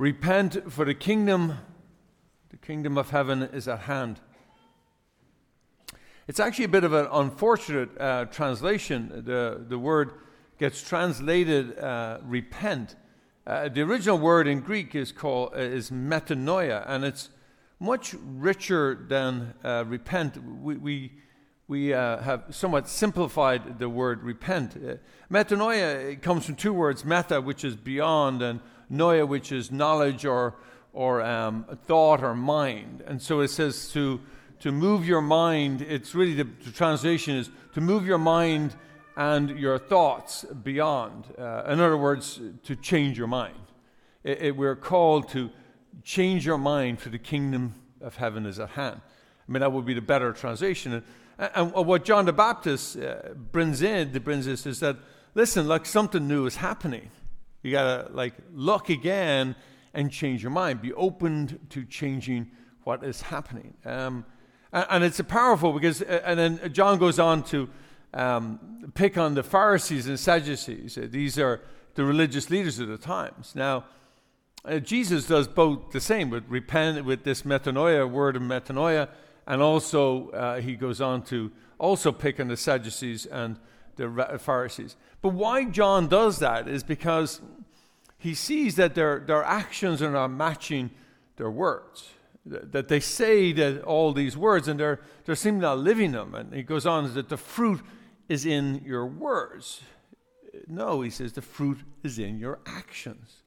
Repent, for the kingdom, the kingdom of heaven is at hand. It's actually a bit of an unfortunate uh, translation. The, the word gets translated uh, repent. Uh, the original word in Greek is called uh, is metanoia, and it's much richer than uh, repent. We, we, we uh, have somewhat simplified the word repent. Metanoia comes from two words meta, which is beyond, and noia, which is knowledge or, or um, thought or mind. And so it says to, to move your mind, it's really the, the translation is to move your mind and your thoughts beyond. Uh, in other words, to change your mind. It, it, we're called to change your mind, for the kingdom of heaven is at hand. I mean, that would be the better translation. And, and what John the Baptist uh, brings in, brings this, is that, listen, like something new is happening. You got to, like, look again and change your mind. Be open to changing what is happening. Um, and, and, it's powerful because, uh, and then John goes on to um, pick on the Pharisees and Sadducees. Uh, these are the religious leaders of the times. Now, uh, Jesus does both the same with repent with this metanoia word of metanoia, and also uh, he goes on to also pick on the Sadducees and the uh, Pharisees. But why John does that is because he sees that their, their actions are not matching their words. That they say that all these words and they're, they're seemingly not living them. And he goes on that the fruit is in your words. No, he says the fruit is in your actions.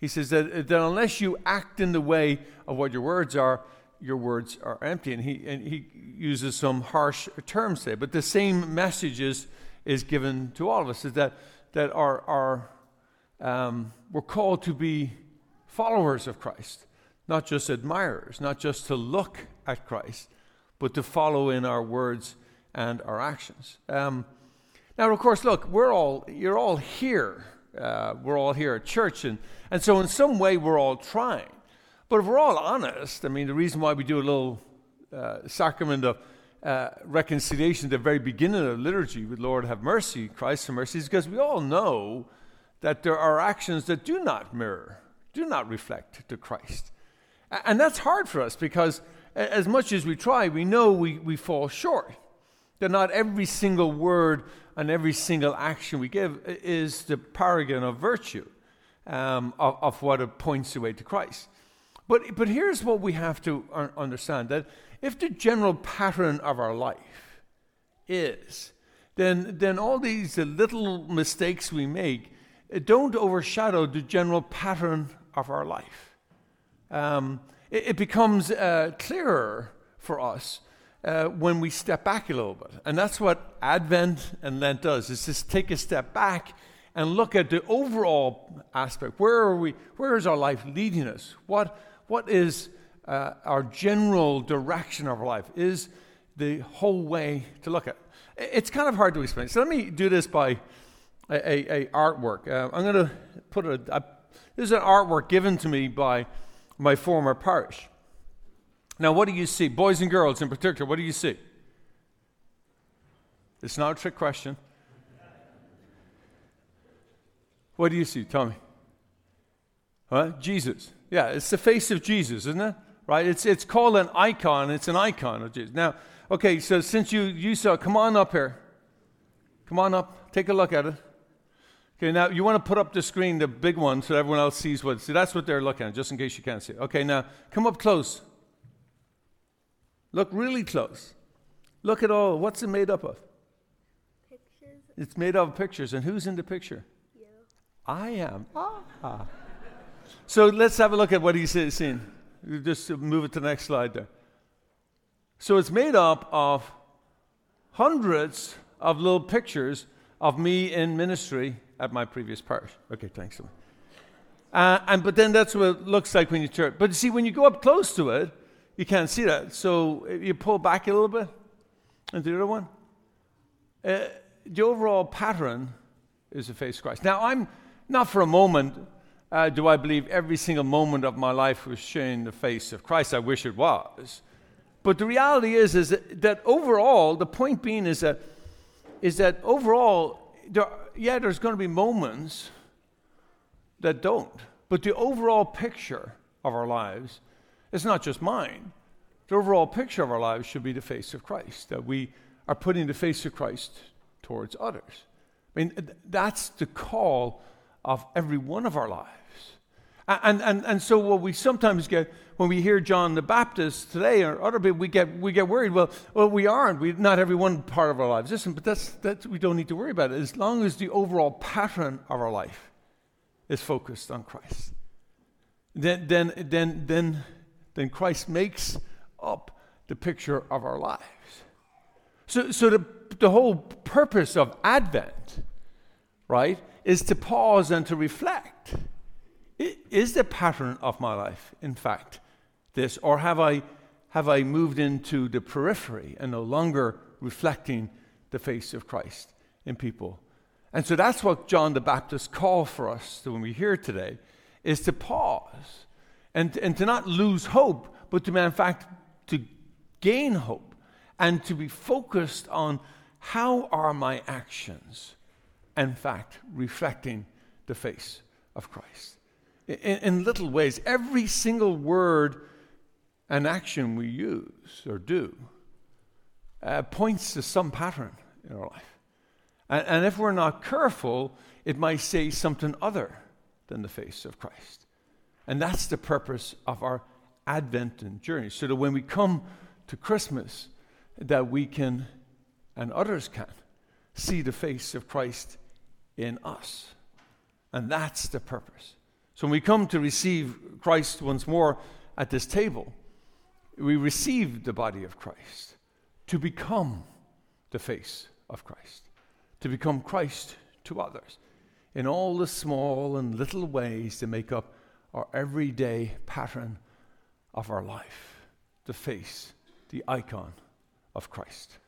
He says that, that unless you act in the way of what your words are, your words are empty. And he, and he uses some harsh terms there. But the same message is, is given to all of us is that, that our, our, um, we're called to be followers of Christ, not just admirers, not just to look at Christ, but to follow in our words and our actions. Um, now, of course, look, we're all, you're all here uh, we're all here at church, and, and so in some way we're all trying. But if we're all honest, I mean, the reason why we do a little uh, sacrament of uh, reconciliation at the very beginning of liturgy with Lord have mercy, Christ have mercy, is because we all know that there are actions that do not mirror, do not reflect to Christ. And that's hard for us because as much as we try, we know we, we fall short. That not every single word and every single action we give is the paragon of virtue, um, of, of, what it points the way to Christ. But, but here's what we have to understand that if the general pattern of our life is, then, then all these little mistakes we make uh, don't overshadow the general pattern of our life. Um, it, it, becomes uh, clearer for us uh, when we step back a little bit. And that's what Advent and Lent does, is just take a step back and look at the overall aspect. Where are we, where is our life leading us? What, what is uh, our general direction of our life? Is the whole way to look at. It's kind of hard to explain. So let me do this by a, a, a artwork. Uh, I'm going to put a, a, this is an artwork given to me by my former parish. Now, what do you see? Boys and girls in particular, what do you see? It's not a trick question. What do you see? Tell me. Huh? Jesus. Yeah, it's the face of Jesus, isn't it? Right? It's, it's called an icon. It's an icon of Jesus. Now, okay, so since you, you saw, come on up here. Come on up. Take a look at it. Okay, now you want to put up the screen, the big one, so everyone else sees what. See, that's what they're looking at, just in case you can't see. Okay, now come up close. Look really close. Look at all. What's it made up of? Pictures. It's made up of pictures. And who's in the picture? You. I am. Ah. So let's have a look at what he's seen. Just move it to the next slide there. So it's made up of hundreds of little pictures of me in ministry at my previous parish. Okay, thanks. Uh, and but then that's what it looks like when you turn. But you see, when you go up close to it, you can't see that. So you pull back a little bit. And the other one. Uh, the overall pattern is the face of Christ. Now, I'm not for a moment uh, do I believe every single moment of my life was showing the face of Christ. I wish it was. But the reality is, is that, that overall, the point being is that, is that overall, there, yeah, there's going to be moments that don't. but the overall picture of our lives is not just mine. The overall picture of our lives should be the face of Christ, that we are putting the face of Christ towards others. I mean, that's the call of every one of our lives. And, and, and so what we sometimes get when we hear John the Baptist today or other people, we get, we get worried. Well, well, we aren't. We, not every one part of our lives. Listen, but that's, that's, we don't need to worry about it as long as the overall pattern of our life is focused on Christ. Then, then, then, then, then Christ makes up the picture of our lives. So, so the, the whole purpose of Advent, right, is to pause and to reflect. Is the pattern of my life, in fact, this, or have I, have I moved into the periphery and no longer reflecting the face of Christ in people? And so that's what John the Baptist called for us when we hear today, is to pause and, and to not lose hope, but to, in fact, to gain hope and to be focused on how are my actions, in fact, reflecting the face of Christ. In, in little ways, every single word and action we use or do uh, points to some pattern in our life. And, and if we're not careful, it might say something other than the face of Christ. And that's the purpose of our Advent and journey, so that when we come to Christmas, that we can, and others can, see the face of Christ in us. And that's the purpose. So when we come to receive Christ once more at this table, we receive the body of Christ to become the face of Christ, to become Christ to others in all the small and little ways that make up our everyday pattern of our life, the face, the icon of Christ.